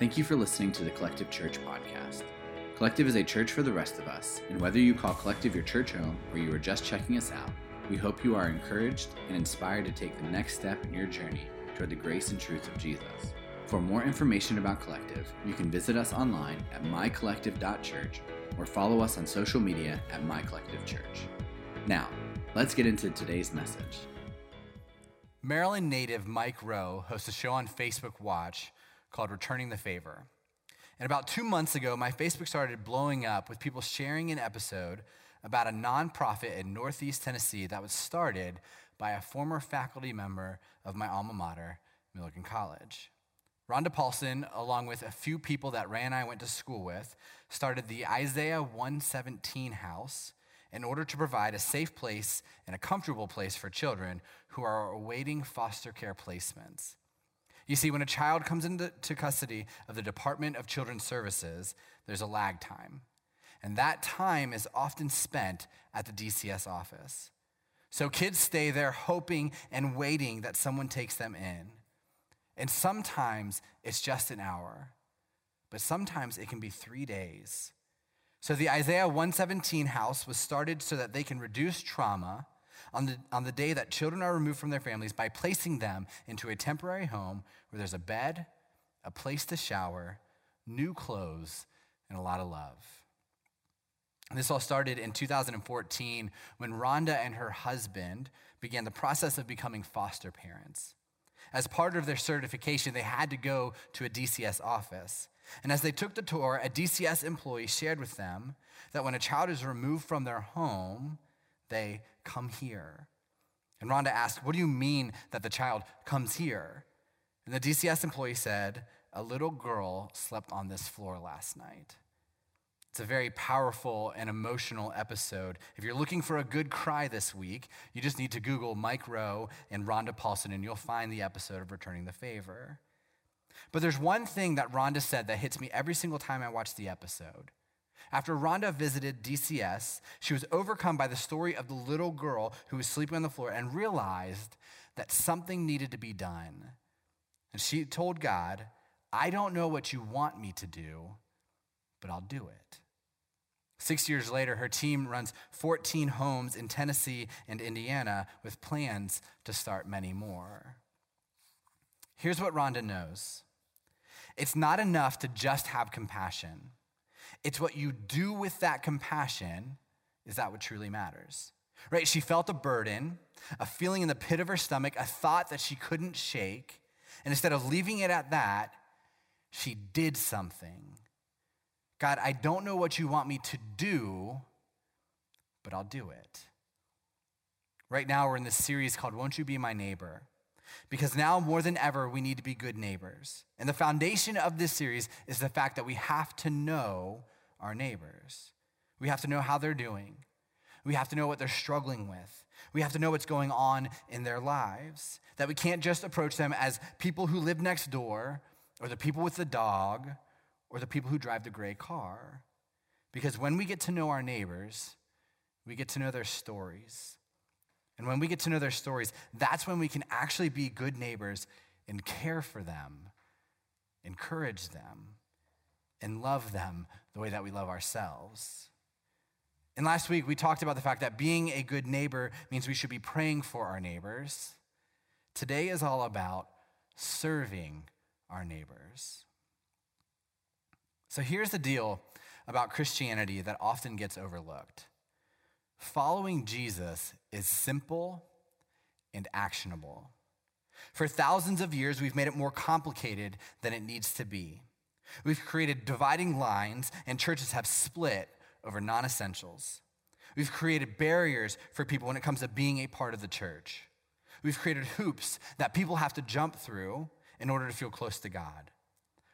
Thank you for listening to the Collective Church podcast. Collective is a church for the rest of us, and whether you call Collective your church home or you are just checking us out, we hope you are encouraged and inspired to take the next step in your journey toward the grace and truth of Jesus. For more information about Collective, you can visit us online at mycollective.church or follow us on social media at mycollectivechurch. Now, let's get into today's message. Maryland native Mike Rowe hosts a show on Facebook Watch called Returning the Favor. And about two months ago, my Facebook started blowing up with people sharing an episode about a nonprofit in Northeast Tennessee that was started by a former faculty member of my alma mater, Milligan College. Rhonda Paulson, along with a few people that Ray and I went to school with, started the Isaiah 117 House in order to provide a safe place and a comfortable place for children who are awaiting foster care placements. You see, when a child comes into custody of the Department of Children's Services, there's a lag time. And that time is often spent at the DCS office. So kids stay there hoping and waiting that someone takes them in. And sometimes it's just an hour, but sometimes it can be three days. So the Isaiah 117 house was started so that they can reduce trauma on the, on the day that children are removed from their families by placing them into a temporary home where there's a bed, a place to shower, new clothes, and a lot of love. And this all started in 2014 when Rhonda and her husband began the process of becoming foster parents. As part of their certification, they had to go to a DCS office. And as they took the tour, a DCS employee shared with them that when a child is removed from their home, they come here. And Rhonda asked, What do you mean that the child comes here? And the DCS employee said, A little girl slept on this floor last night. It's a very powerful and emotional episode. If you're looking for a good cry this week, you just need to Google Mike Rowe and Rhonda Paulson, and you'll find the episode of Returning the Favor. But there's one thing that Rhonda said that hits me every single time I watch the episode. After Rhonda visited DCS, she was overcome by the story of the little girl who was sleeping on the floor and realized that something needed to be done. And she told God, I don't know what you want me to do, but I'll do it. Six years later, her team runs 14 homes in Tennessee and Indiana with plans to start many more. Here's what Rhonda knows it's not enough to just have compassion. It's what you do with that compassion is that what truly matters. Right? She felt a burden, a feeling in the pit of her stomach, a thought that she couldn't shake. And instead of leaving it at that, she did something. God, I don't know what you want me to do, but I'll do it. Right now, we're in this series called Won't You Be My Neighbor? Because now more than ever, we need to be good neighbors. And the foundation of this series is the fact that we have to know our neighbors. We have to know how they're doing. We have to know what they're struggling with. We have to know what's going on in their lives. That we can't just approach them as people who live next door, or the people with the dog, or the people who drive the gray car. Because when we get to know our neighbors, we get to know their stories. And when we get to know their stories, that's when we can actually be good neighbors and care for them, encourage them, and love them the way that we love ourselves. And last week, we talked about the fact that being a good neighbor means we should be praying for our neighbors. Today is all about serving our neighbors. So here's the deal about Christianity that often gets overlooked following Jesus is simple and actionable. For thousands of years, we've made it more complicated than it needs to be. We've created dividing lines, and churches have split over non essentials. We've created barriers for people when it comes to being a part of the church. We've created hoops that people have to jump through in order to feel close to God.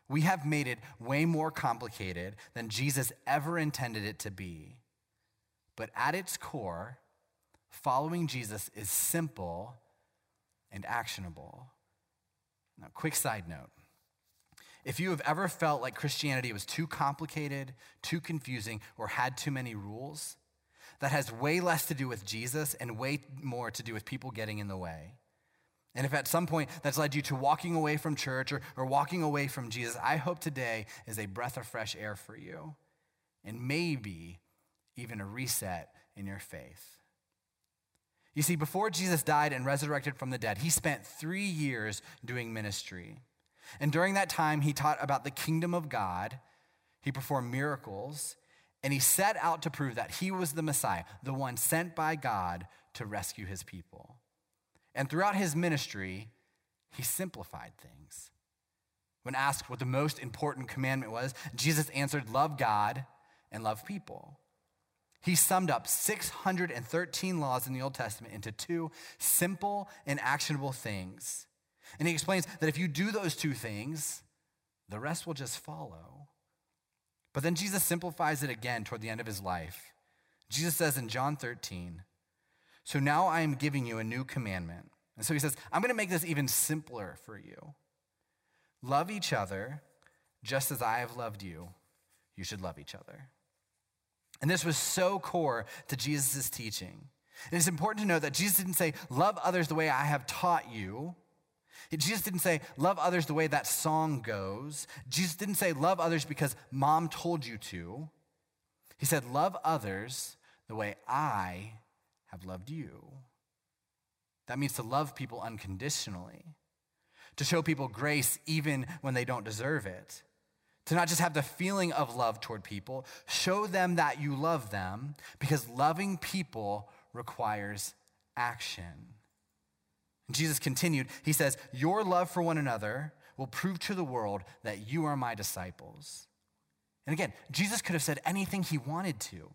We have made it way more complicated than Jesus ever intended it to be. But at its core, following Jesus is simple and actionable. Now, quick side note if you have ever felt like Christianity was too complicated, too confusing, or had too many rules, that has way less to do with Jesus and way more to do with people getting in the way. And if at some point that's led you to walking away from church or, or walking away from Jesus, I hope today is a breath of fresh air for you and maybe even a reset in your faith. You see, before Jesus died and resurrected from the dead, he spent three years doing ministry. And during that time, he taught about the kingdom of God, he performed miracles, and he set out to prove that he was the Messiah, the one sent by God to rescue his people. And throughout his ministry, he simplified things. When asked what the most important commandment was, Jesus answered, Love God and love people. He summed up 613 laws in the Old Testament into two simple and actionable things. And he explains that if you do those two things, the rest will just follow. But then Jesus simplifies it again toward the end of his life. Jesus says in John 13, So now I am giving you a new commandment. And so he says, I'm going to make this even simpler for you. Love each other just as I have loved you. You should love each other. And this was so core to Jesus' teaching. And it's important to know that Jesus didn't say, Love others the way I have taught you. Jesus didn't say, Love others the way that song goes. Jesus didn't say, Love others because mom told you to. He said, Love others the way I have loved you. That means to love people unconditionally, to show people grace even when they don't deserve it to not just have the feeling of love toward people, show them that you love them because loving people requires action. Jesus continued, he says, Your love for one another will prove to the world that you are my disciples. And again, Jesus could have said anything he wanted to.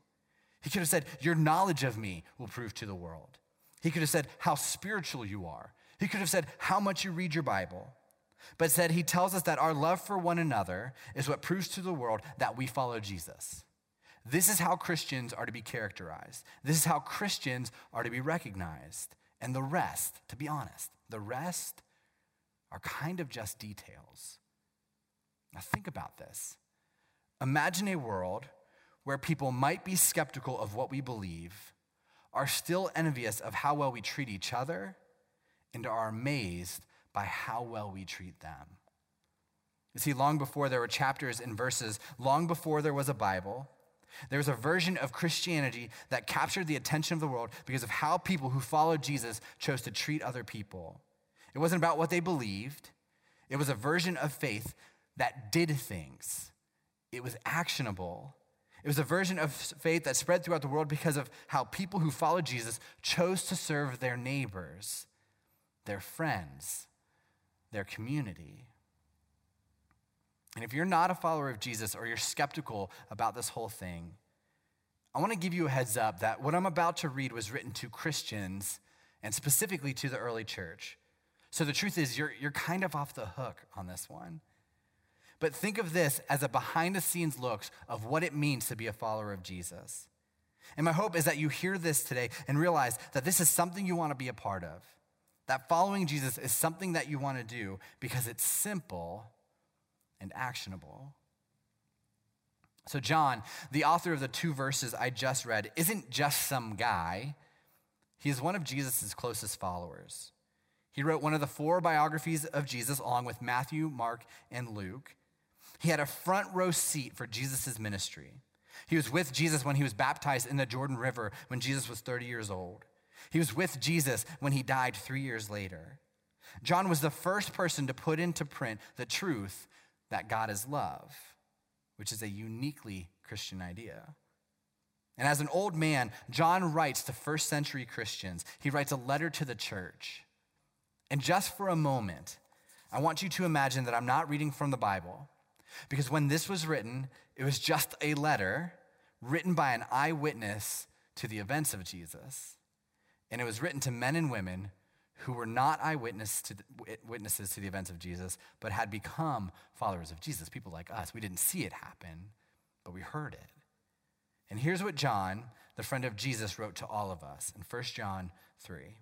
He could have said, Your knowledge of me will prove to the world. He could have said how spiritual you are. He could have said how much you read your Bible but said he tells us that our love for one another is what proves to the world that we follow Jesus. This is how Christians are to be characterized. This is how Christians are to be recognized. And the rest, to be honest, the rest are kind of just details. Now, think about this. Imagine a world where people might be skeptical of what we believe, are still envious of how well we treat each other, and are amazed by how well we treat them. You see, long before there were chapters and verses, long before there was a Bible, there was a version of Christianity that captured the attention of the world because of how people who followed Jesus chose to treat other people. It wasn't about what they believed, it was a version of faith that did things, it was actionable. It was a version of faith that spread throughout the world because of how people who followed Jesus chose to serve their neighbors, their friends, their community. And if you're not a follower of Jesus or you're skeptical about this whole thing, I want to give you a heads up that what I'm about to read was written to Christians and specifically to the early church. So the truth is, you're, you're kind of off the hook on this one. But think of this as a behind the scenes look of what it means to be a follower of Jesus. And my hope is that you hear this today and realize that this is something you want to be a part of. That following Jesus is something that you want to do because it's simple and actionable. So, John, the author of the two verses I just read, isn't just some guy. He is one of Jesus' closest followers. He wrote one of the four biographies of Jesus, along with Matthew, Mark, and Luke. He had a front row seat for Jesus' ministry. He was with Jesus when he was baptized in the Jordan River when Jesus was 30 years old. He was with Jesus when he died three years later. John was the first person to put into print the truth that God is love, which is a uniquely Christian idea. And as an old man, John writes to first century Christians. He writes a letter to the church. And just for a moment, I want you to imagine that I'm not reading from the Bible, because when this was written, it was just a letter written by an eyewitness to the events of Jesus and it was written to men and women who were not eyewitnesses to, the, eh, witnesses to the events of Jesus, but had become followers of Jesus. People like us. We didn't see it happen, but we heard it. And here's what John, the friend of Jesus, wrote to all of us in 1 John 3.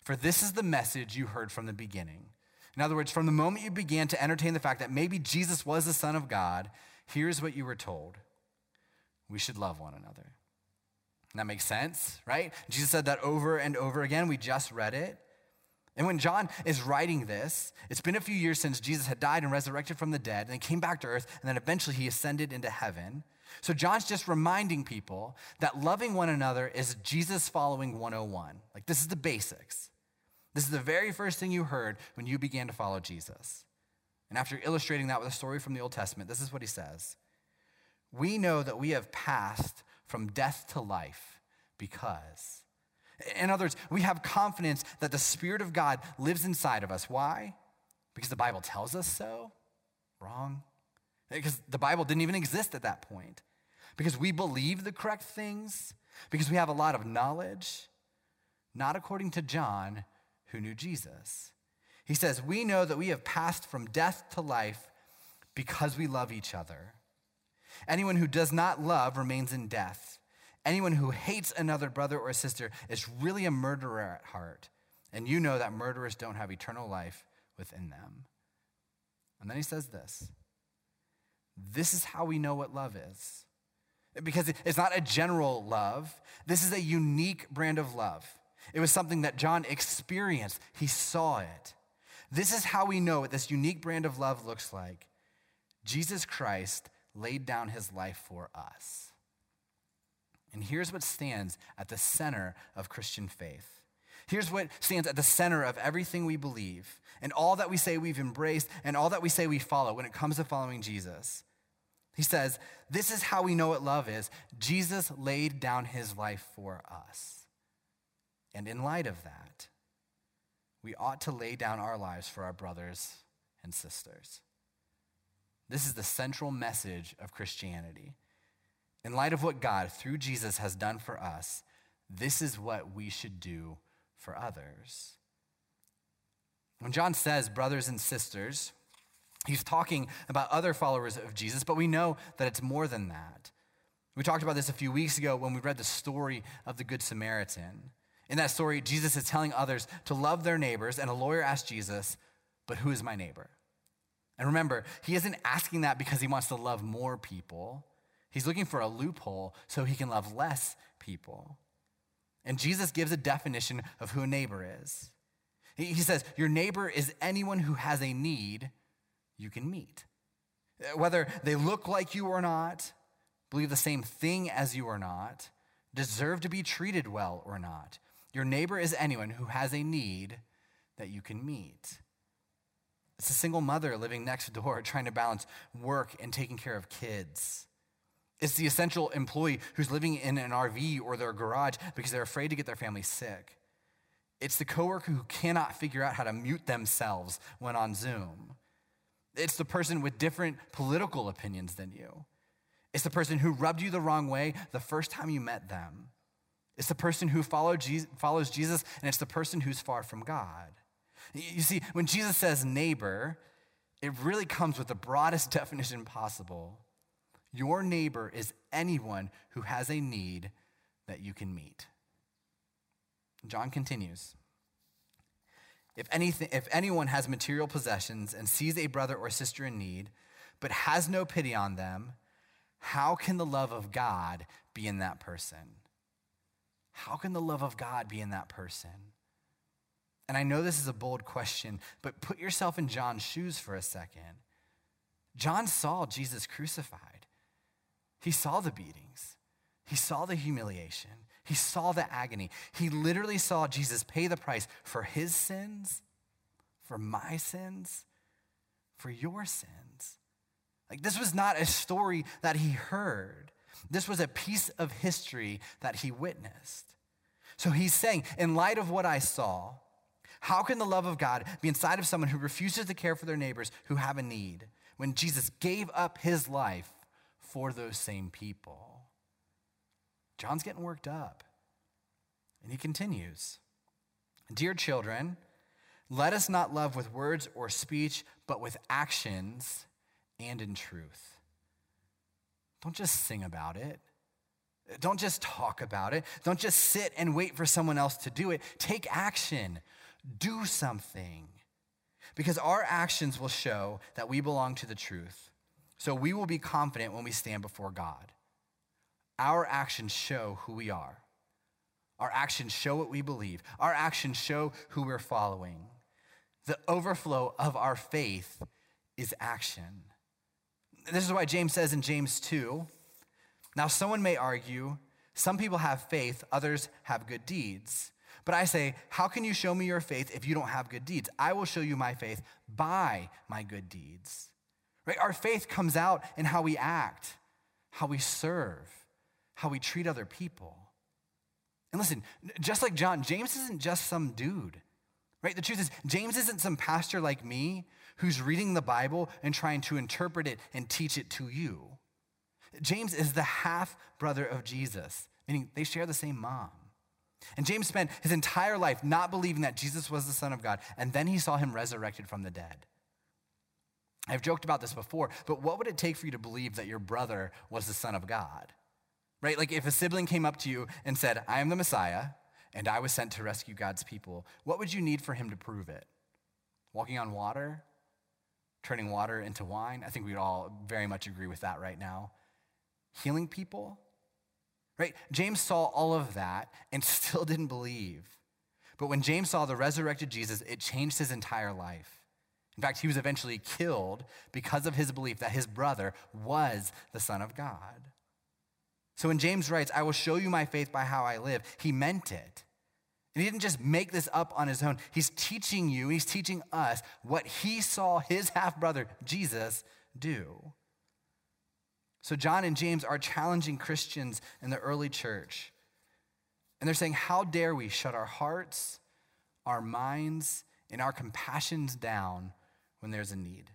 For this is the message you heard from the beginning. In other words, from the moment you began to entertain the fact that maybe Jesus was the Son of God, here's what you were told we should love one another. That makes sense, right? Jesus said that over and over again. We just read it. And when John is writing this, it's been a few years since Jesus had died and resurrected from the dead, and then came back to earth, and then eventually he ascended into heaven. So John's just reminding people that loving one another is Jesus following 101. Like, this is the basics. This is the very first thing you heard when you began to follow Jesus. And after illustrating that with a story from the Old Testament, this is what he says We know that we have passed from death to life because. In other words, we have confidence that the Spirit of God lives inside of us. Why? Because the Bible tells us so? Wrong. Because the Bible didn't even exist at that point. Because we believe the correct things. Because we have a lot of knowledge. Not according to John, who knew Jesus. He says, We know that we have passed from death to life because we love each other. Anyone who does not love remains in death. Anyone who hates another brother or sister is really a murderer at heart. And you know that murderers don't have eternal life within them. And then he says this this is how we know what love is. Because it's not a general love, this is a unique brand of love. It was something that John experienced, he saw it. This is how we know what this unique brand of love looks like. Jesus Christ laid down his life for us. And here's what stands at the center of Christian faith. Here's what stands at the center of everything we believe and all that we say we've embraced and all that we say we follow when it comes to following Jesus. He says, This is how we know what love is. Jesus laid down his life for us. And in light of that, we ought to lay down our lives for our brothers and sisters. This is the central message of Christianity. In light of what God, through Jesus, has done for us, this is what we should do for others. When John says brothers and sisters, He's talking about other followers of Jesus, but we know that it's more than that. We talked about this a few weeks ago when we read the story of the Good Samaritan. In that story, Jesus is telling others to love their neighbors, and a lawyer asked Jesus, But who is my neighbor? And remember, he isn't asking that because he wants to love more people. He's looking for a loophole so he can love less people. And Jesus gives a definition of who a neighbor is. He says, Your neighbor is anyone who has a need you can meet. Whether they look like you or not, believe the same thing as you or not, deserve to be treated well or not. Your neighbor is anyone who has a need that you can meet. It's a single mother living next door trying to balance work and taking care of kids. It's the essential employee who's living in an RV or their garage because they're afraid to get their family sick. It's the coworker who cannot figure out how to mute themselves when on Zoom. It's the person with different political opinions than you. It's the person who rubbed you the wrong way the first time you met them. It's the person who follows Jesus, and it's the person who's far from God. You see, when Jesus says neighbor, it really comes with the broadest definition possible. Your neighbor is anyone who has a need that you can meet. John continues. If, anything, if anyone has material possessions and sees a brother or sister in need, but has no pity on them, how can the love of God be in that person? How can the love of God be in that person? And I know this is a bold question, but put yourself in John's shoes for a second. John saw Jesus crucified, he saw the beatings, he saw the humiliation, he saw the agony. He literally saw Jesus pay the price for his sins, for my sins, for your sins. Like, this was not a story that he heard, this was a piece of history that he witnessed. So he's saying, in light of what I saw, how can the love of God be inside of someone who refuses to care for their neighbors who have a need when Jesus gave up his life for those same people? John's getting worked up. And he continues Dear children, let us not love with words or speech, but with actions and in truth. Don't just sing about it. Don't just talk about it. Don't just sit and wait for someone else to do it. Take action. Do something. Because our actions will show that we belong to the truth. So we will be confident when we stand before God. Our actions show who we are. Our actions show what we believe, our actions show who we're following. The overflow of our faith is action. This is why James says in James 2 Now, someone may argue, some people have faith, others have good deeds. But I say, How can you show me your faith if you don't have good deeds? I will show you my faith by my good deeds. Right? Our faith comes out in how we act, how we serve, how we treat other people. And listen, just like John, James isn't just some dude. Right? The truth is, James isn't some pastor like me who's reading the Bible and trying to interpret it and teach it to you. James is the half brother of Jesus, meaning they share the same mom. And James spent his entire life not believing that Jesus was the Son of God, and then he saw him resurrected from the dead. I've joked about this before, but what would it take for you to believe that your brother was the Son of God? Right? Like if a sibling came up to you and said, I am the Messiah, and I was sent to rescue God's people, what would you need for him to prove it? Walking on water? Turning water into wine? I think we'd all very much agree with that right now. Healing people? Right? James saw all of that and still didn't believe. But when James saw the resurrected Jesus, it changed his entire life. In fact, he was eventually killed because of his belief that his brother was the Son of God. So when James writes, I will show you my faith by how I live, he meant it. And he didn't just make this up on his own. He's teaching you, he's teaching us what he saw his half brother, Jesus, do. So, John and James are challenging Christians in the early church. And they're saying, How dare we shut our hearts, our minds, and our compassions down when there's a need?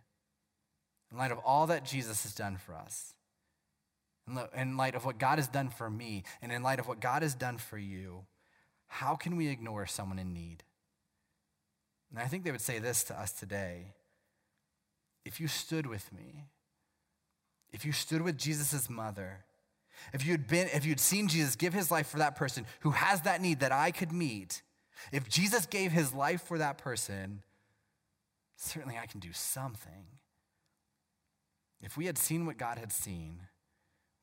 In light of all that Jesus has done for us, in light of what God has done for me, and in light of what God has done for you, how can we ignore someone in need? And I think they would say this to us today if you stood with me, if you stood with Jesus' mother, if you'd been, if you'd seen Jesus give his life for that person who has that need that I could meet, if Jesus gave his life for that person, certainly I can do something. If we had seen what God had seen,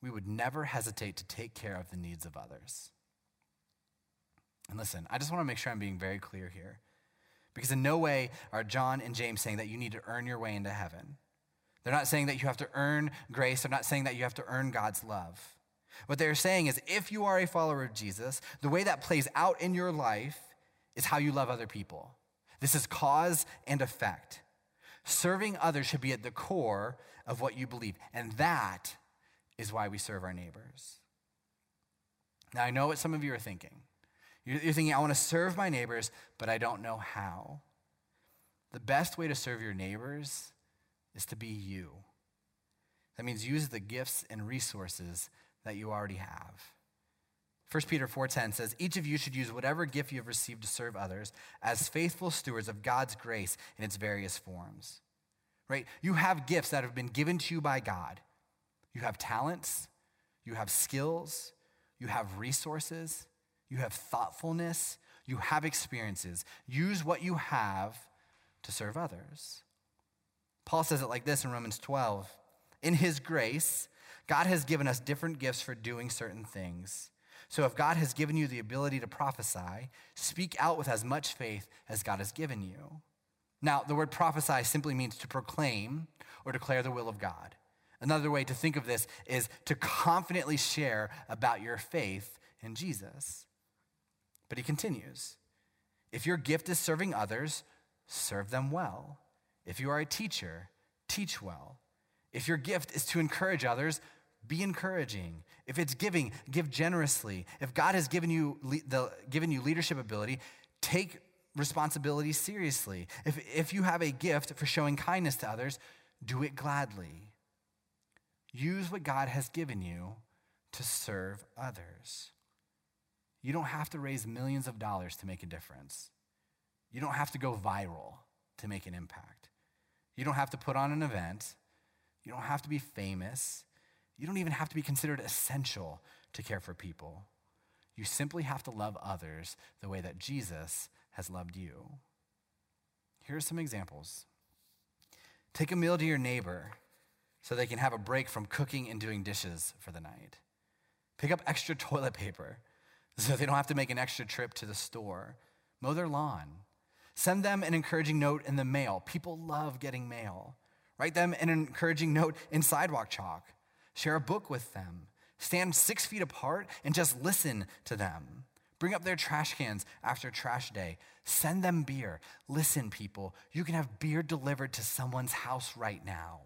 we would never hesitate to take care of the needs of others. And listen, I just want to make sure I'm being very clear here. Because in no way are John and James saying that you need to earn your way into heaven. They're not saying that you have to earn grace. They're not saying that you have to earn God's love. What they're saying is if you are a follower of Jesus, the way that plays out in your life is how you love other people. This is cause and effect. Serving others should be at the core of what you believe. And that is why we serve our neighbors. Now, I know what some of you are thinking. You're thinking, I want to serve my neighbors, but I don't know how. The best way to serve your neighbors is to be you. That means use the gifts and resources that you already have. 1 Peter 4:10 says, "Each of you should use whatever gift you have received to serve others as faithful stewards of God's grace in its various forms." Right? You have gifts that have been given to you by God. You have talents, you have skills, you have resources, you have thoughtfulness, you have experiences. Use what you have to serve others. Paul says it like this in Romans 12 In his grace, God has given us different gifts for doing certain things. So if God has given you the ability to prophesy, speak out with as much faith as God has given you. Now, the word prophesy simply means to proclaim or declare the will of God. Another way to think of this is to confidently share about your faith in Jesus. But he continues if your gift is serving others, serve them well. If you are a teacher, teach well. If your gift is to encourage others, be encouraging. If it's giving, give generously. If God has given you, the, given you leadership ability, take responsibility seriously. If, if you have a gift for showing kindness to others, do it gladly. Use what God has given you to serve others. You don't have to raise millions of dollars to make a difference. You don't have to go viral to make an impact. You don't have to put on an event. You don't have to be famous. You don't even have to be considered essential to care for people. You simply have to love others the way that Jesus has loved you. Here are some examples. Take a meal to your neighbor so they can have a break from cooking and doing dishes for the night. Pick up extra toilet paper so they don't have to make an extra trip to the store. Mow their lawn. Send them an encouraging note in the mail. People love getting mail. Write them an encouraging note in sidewalk chalk. Share a book with them. Stand six feet apart and just listen to them. Bring up their trash cans after trash day. Send them beer. Listen, people, you can have beer delivered to someone's house right now.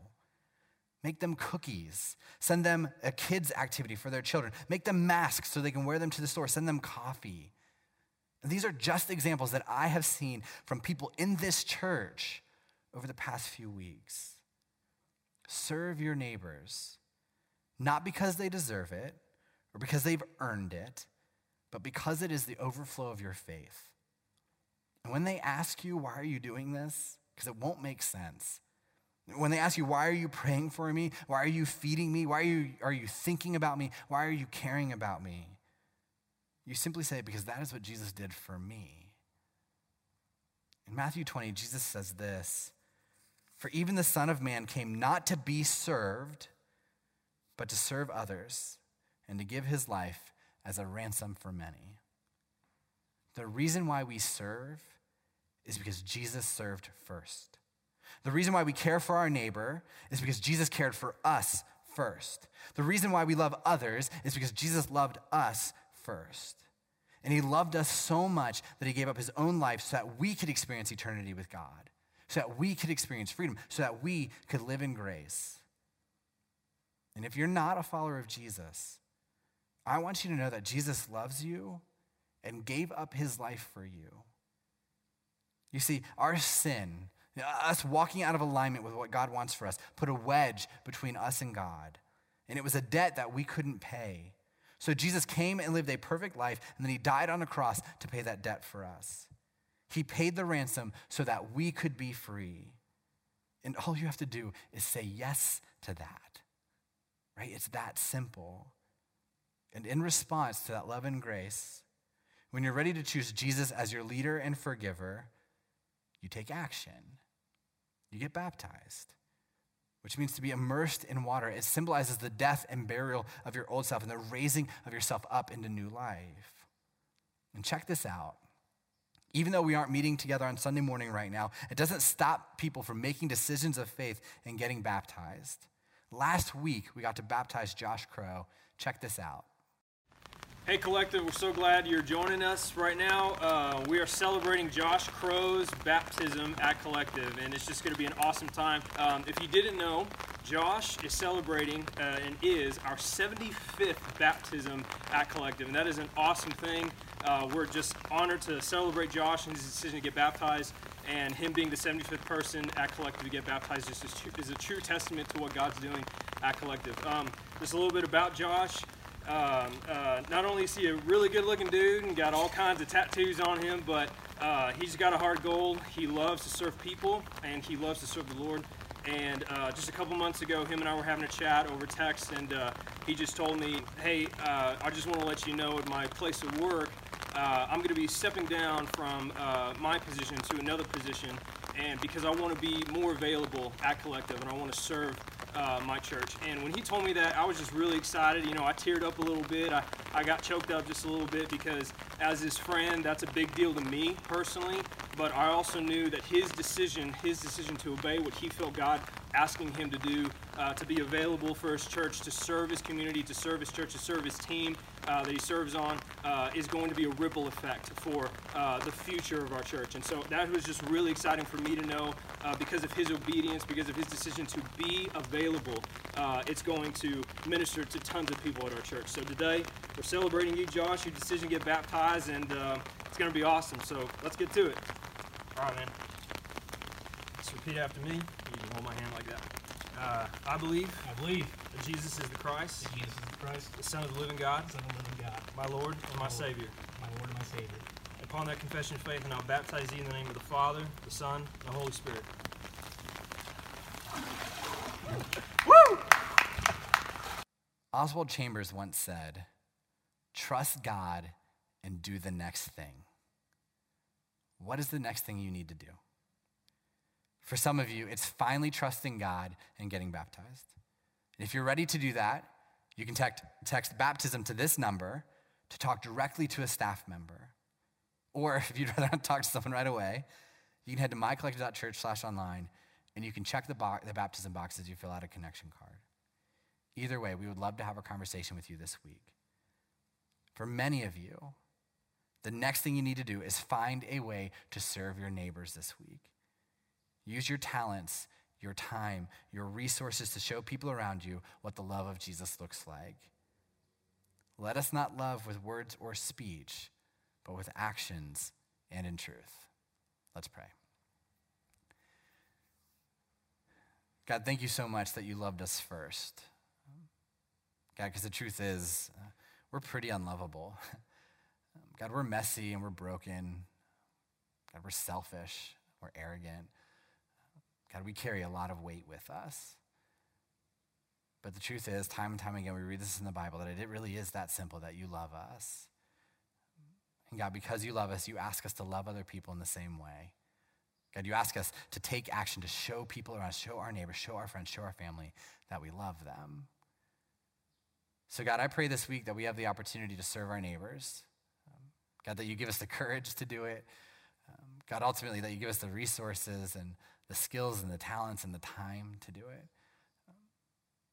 Make them cookies. Send them a kids' activity for their children. Make them masks so they can wear them to the store. Send them coffee. These are just examples that I have seen from people in this church over the past few weeks. Serve your neighbors, not because they deserve it or because they've earned it, but because it is the overflow of your faith. And when they ask you, why are you doing this? Because it won't make sense. When they ask you, why are you praying for me? Why are you feeding me? Why are you, are you thinking about me? Why are you caring about me? You simply say, because that is what Jesus did for me. In Matthew 20, Jesus says this For even the Son of Man came not to be served, but to serve others and to give his life as a ransom for many. The reason why we serve is because Jesus served first. The reason why we care for our neighbor is because Jesus cared for us first. The reason why we love others is because Jesus loved us first. And he loved us so much that he gave up his own life so that we could experience eternity with God, so that we could experience freedom, so that we could live in grace. And if you're not a follower of Jesus, I want you to know that Jesus loves you and gave up his life for you. You see, our sin, us walking out of alignment with what God wants for us, put a wedge between us and God. And it was a debt that we couldn't pay. So Jesus came and lived a perfect life, and then he died on a cross to pay that debt for us. He paid the ransom so that we could be free. And all you have to do is say yes to that, right? It's that simple. And in response to that love and grace, when you're ready to choose Jesus as your leader and forgiver, you take action. You get baptized, which means to be immersed in water. It symbolizes the death and burial of your old self and the raising of yourself up into new life. And check this out. Even though we aren't meeting together on Sunday morning right now, it doesn't stop people from making decisions of faith and getting baptized. Last week, we got to baptize Josh Crow. Check this out. Hey, Collective, we're so glad you're joining us right now. Uh, we are celebrating Josh Crow's baptism at Collective, and it's just going to be an awesome time. Um, if you didn't know, Josh is celebrating uh, and is our 75th baptism at Collective, and that is an awesome thing. Uh, we're just honored to celebrate Josh and his decision to get baptized, and him being the 75th person at Collective to get baptized is, is a true testament to what God's doing at Collective. Um, just a little bit about Josh. Um, uh, not only is he a really good looking dude and got all kinds of tattoos on him, but uh, he's got a hard goal. He loves to serve people and he loves to serve the Lord. And uh, just a couple months ago, him and I were having a chat over text, and uh, he just told me, Hey, uh, I just want to let you know at my place of work, uh, I'm going to be stepping down from my position to another position, and because I want to be more available at Collective and I want to serve uh, my church. And when he told me that, I was just really excited. You know, I teared up a little bit. I, I got choked up just a little bit because, as his friend, that's a big deal to me personally. But I also knew that his decision, his decision to obey what he felt God asking him to do, uh, to be available for his church, to serve his community, to serve his church, to serve his team uh, that he serves on, uh, is going to be a ripple effect for uh, the future of our church. And so that was just really exciting for me to know uh, because of his obedience, because of his decision to be available. It's going to minister to tons of people at our church. So today, we're celebrating you, Josh, your decision to get baptized, and it's going to be awesome. So let's get to it. All right, man. Just repeat after me. You can hold my hand like that. Uh, I believe. I believe that Jesus is the Christ. That Jesus is the Christ. The Son of the living God. Son of the living God. My Lord and my, Lord, Savior. My Lord and my Savior. Upon that confession of faith, and I'll baptize you in the name of the Father, the Son, and the Holy Spirit. Woo! Oswald Chambers once said, Trust God and do the next thing. What is the next thing you need to do? For some of you, it's finally trusting God and getting baptized. And if you're ready to do that, you can text, text baptism to this number to talk directly to a staff member. Or if you'd rather not talk to someone right away, you can head to mycollective.church slash online and you can check the, bo- the baptism box as you fill out a connection card. Either way, we would love to have a conversation with you this week. For many of you, the next thing you need to do is find a way to serve your neighbors this week. Use your talents, your time, your resources to show people around you what the love of Jesus looks like. Let us not love with words or speech, but with actions and in truth. Let's pray. God, thank you so much that you loved us first. God, because the truth is, uh, we're pretty unlovable. God, we're messy and we're broken. God, we're selfish, we're arrogant. God, we carry a lot of weight with us. But the truth is, time and time again, we read this in the Bible that it really is that simple that you love us. And God, because you love us, you ask us to love other people in the same way. God, you ask us to take action to show people around show our neighbors, show our friends, show our family that we love them. So, God, I pray this week that we have the opportunity to serve our neighbors. Um, God, that you give us the courage to do it. Um, God, ultimately, that you give us the resources and the skills and the talents and the time to do it. Um,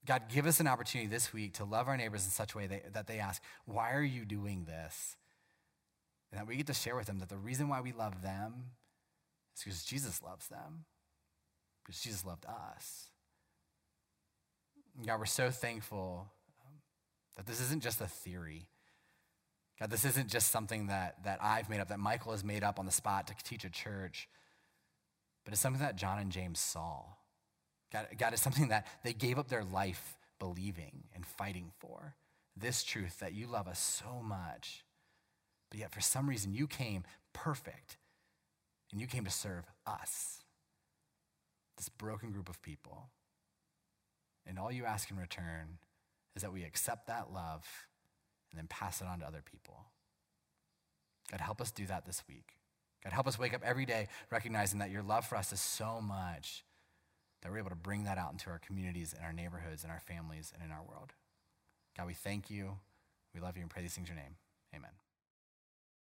God, give us an opportunity this week to love our neighbors in such a way that, that they ask, Why are you doing this? And that we get to share with them that the reason why we love them is because Jesus loves them, because Jesus loved us. God, we're so thankful that this isn't just a theory. God, this isn't just something that, that I've made up, that Michael has made up on the spot to teach a church, but it's something that John and James saw. God, God, it's something that they gave up their life believing and fighting for. This truth that you love us so much, but yet for some reason you came perfect and you came to serve us, this broken group of people. And all you ask in return is that we accept that love and then pass it on to other people. God, help us do that this week. God, help us wake up every day recognizing that your love for us is so much that we're able to bring that out into our communities and our neighborhoods and our families and in our world. God, we thank you. We love you and pray these things in your name. Amen.